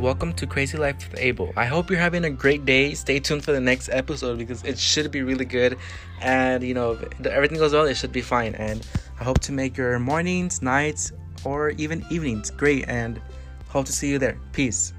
Welcome to Crazy Life with Abel. I hope you're having a great day. Stay tuned for the next episode because it should be really good. And, you know, if everything goes well, it should be fine. And I hope to make your mornings, nights, or even evenings great. And hope to see you there. Peace.